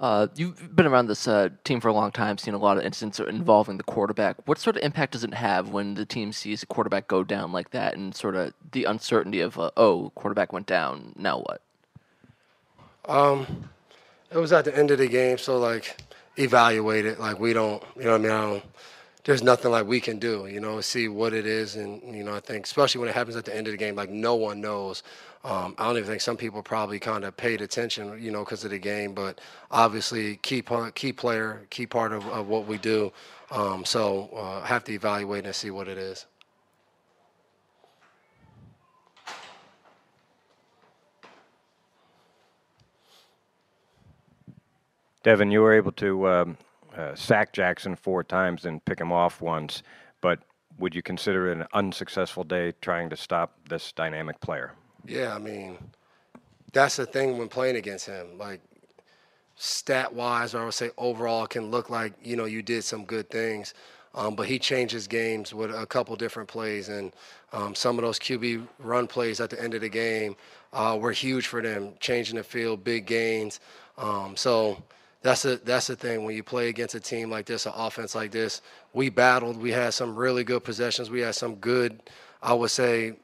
Uh, you've been around this uh, team for a long time, seen a lot of incidents involving the quarterback. What sort of impact does it have when the team sees a quarterback go down like that, and sort of the uncertainty of, uh, oh, quarterback went down, now what? Um, it was at the end of the game, so like evaluate it. Like we don't, you know what I mean? I don't, there's nothing like we can do, you know, see what it is. And, you know, I think, especially when it happens at the end of the game, like no one knows. Um, I don't even think some people probably kind of paid attention, you know, because of the game. But obviously, key key player, key part of, of what we do. Um, so uh, have to evaluate and see what it is. Devin, you were able to um, uh, sack Jackson four times and pick him off once, but would you consider it an unsuccessful day trying to stop this dynamic player? Yeah, I mean, that's the thing when playing against him. Like, stat wise, or I would say overall, can look like, you know, you did some good things. Um, but he changes games with a couple different plays, and um, some of those QB run plays at the end of the game uh, were huge for them, changing the field, big gains. Um, so that's the that's the thing when you play against a team like this, an offense like this. We battled. We had some really good possessions. We had some good, I would say,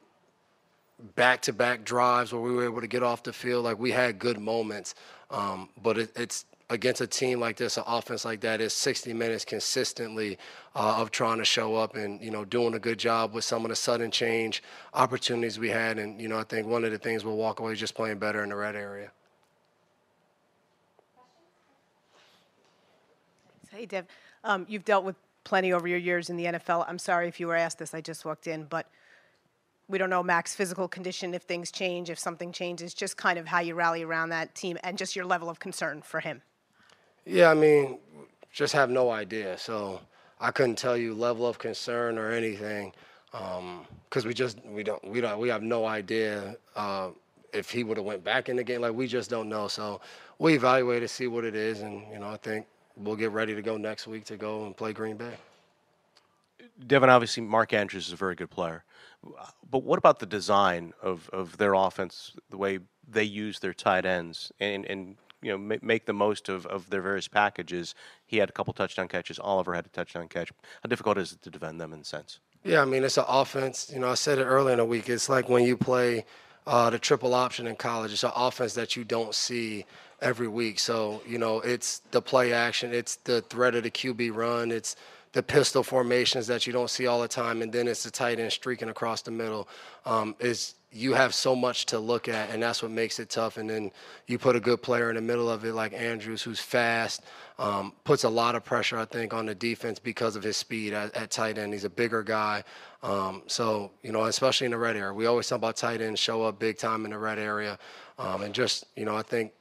back-to-back drives where we were able to get off the field. Like we had good moments, um, but it, it's against a team like this, an offense like that, is 60 minutes consistently uh, of trying to show up and you know doing a good job with some of the sudden change opportunities we had. And you know I think one of the things we'll walk away is just playing better in the red area. Hey, Dev. Um, you've dealt with plenty over your years in the NFL. I'm sorry if you were asked this. I just walked in, but we don't know Mac's physical condition, if things change, if something changes, just kind of how you rally around that team and just your level of concern for him. Yeah, I mean, just have no idea. So I couldn't tell you level of concern or anything because um, we just we don't we don't we have no idea uh, if he would have went back in the game. Like we just don't know. So we evaluate to see what it is, and you know I think we'll get ready to go next week to go and play Green Bay. Devin, obviously, Mark Andrews is a very good player. But what about the design of, of their offense, the way they use their tight ends and, and you know, make the most of, of their various packages? He had a couple touchdown catches. Oliver had a touchdown catch. How difficult is it to defend them in a sense? Yeah, I mean, it's an offense. You know, I said it earlier in the week. It's like when you play uh, the triple option in college. It's an offense that you don't see every week. So, you know, it's the play action, it's the threat of the QB run, it's the pistol formations that you don't see all the time, and then it's the tight end streaking across the middle. Um, is you have so much to look at, and that's what makes it tough. And then you put a good player in the middle of it, like Andrews, who's fast, um, puts a lot of pressure, I think, on the defense because of his speed at, at tight end. He's a bigger guy. Um, so, you know, especially in the red area. We always talk about tight ends show up big time in the red area. Um, and just, you know, I think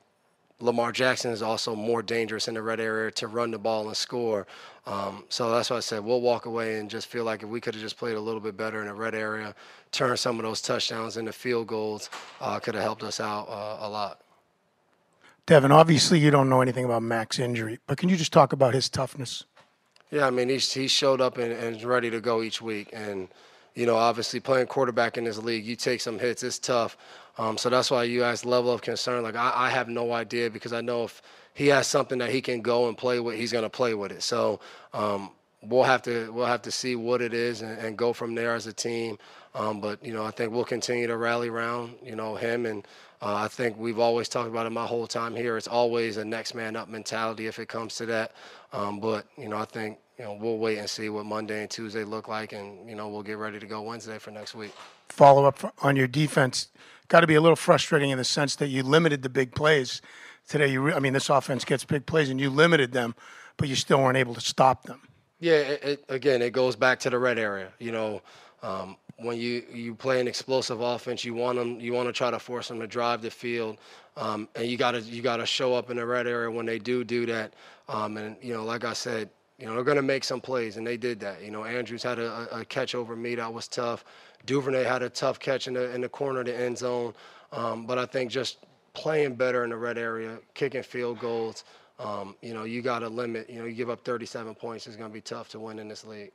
Lamar Jackson is also more dangerous in the red area to run the ball and score. Um, so that's why I said we'll walk away and just feel like if we could have just played a little bit better in the red area, turn some of those touchdowns into field goals, uh, could have helped us out uh, a lot. Devin, obviously you don't know anything about Mac's injury, but can you just talk about his toughness? Yeah, I mean he's he showed up and, and ready to go each week, and you know obviously playing quarterback in this league, you take some hits, it's tough. Um, so that's why you ask level of concern. Like I, I, have no idea because I know if he has something that he can go and play with, he's going to play with it. So um, we'll have to we'll have to see what it is and, and go from there as a team. Um, but you know, I think we'll continue to rally around you know him, and uh, I think we've always talked about it my whole time here. It's always a next man up mentality if it comes to that. Um, but you know, I think you know we'll wait and see what Monday and Tuesday look like, and you know we'll get ready to go Wednesday for next week. Follow up on your defense got to be a little frustrating in the sense that you limited the big plays today. You, re- I mean, this offense gets big plays, and you limited them, but you still weren't able to stop them. Yeah, it, it, again, it goes back to the red area. You know, um, when you you play an explosive offense, you want them, you want to try to force them to drive the field, um, and you got to you got to show up in the red area when they do do that. Um, and you know, like I said, you know, they're going to make some plays, and they did that. You know, Andrews had a, a catch over me that was tough. Duvernay had a tough catch in the in the corner of the end zone. Um, but I think just playing better in the red area, kicking field goals. Um, you know, you got to limit. You know, you give up 37 points, it's going to be tough to win in this league.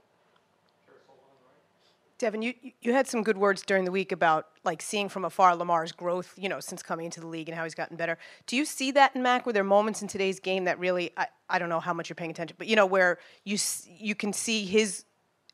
Devin, you, you had some good words during the week about like seeing from afar Lamar's growth, you know, since coming into the league and how he's gotten better. Do you see that in Mac? Were there moments in today's game that really, I, I don't know how much you're paying attention, but you know, where you you can see his,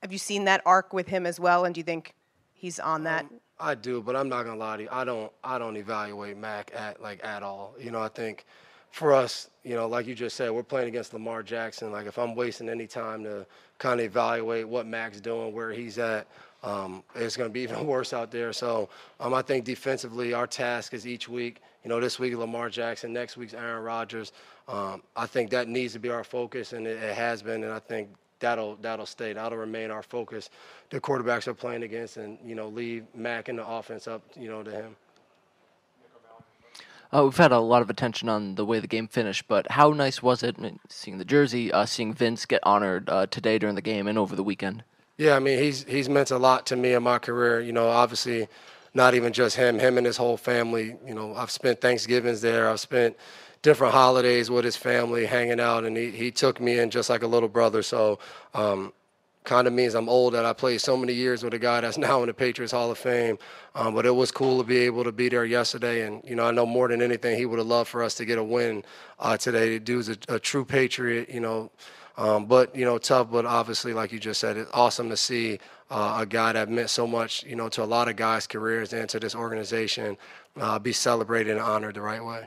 have you seen that arc with him as well? And do you think he's on that? Um, I do, but I'm not gonna lie to you. I don't. I don't evaluate Mac at like at all. You know, I think for us, you know, like you just said, we're playing against Lamar Jackson. Like if I'm wasting any time to kind of evaluate what Mac's doing, where he's at, um, it's gonna be even worse out there. So um, I think defensively, our task is each week. You know, this week Lamar Jackson, next week's Aaron Rodgers. Um, I think that needs to be our focus, and it, it has been. And I think that'll that'll stay. That'll remain our focus. The quarterbacks are playing against, and you know, leave Mac and the offense up, you know, to him. Uh, we've had a lot of attention on the way the game finished, but how nice was it seeing the jersey, uh, seeing Vince get honored uh, today during the game and over the weekend? Yeah, I mean, he's he's meant a lot to me in my career. You know, obviously, not even just him, him and his whole family. You know, I've spent Thanksgivings there. I've spent different holidays with his family, hanging out, and he, he took me in just like a little brother. So, um, kind of means I'm old that I played so many years with a guy that's now in the Patriots Hall of Fame. Um, but it was cool to be able to be there yesterday, and you know, I know more than anything, he would have loved for us to get a win uh, today. The dude's a, a true Patriot, you know. Um, but you know, tough. But obviously, like you just said, it's awesome to see uh, a guy that meant so much, you know, to a lot of guys' careers and to this organization uh, be celebrated and honored the right way.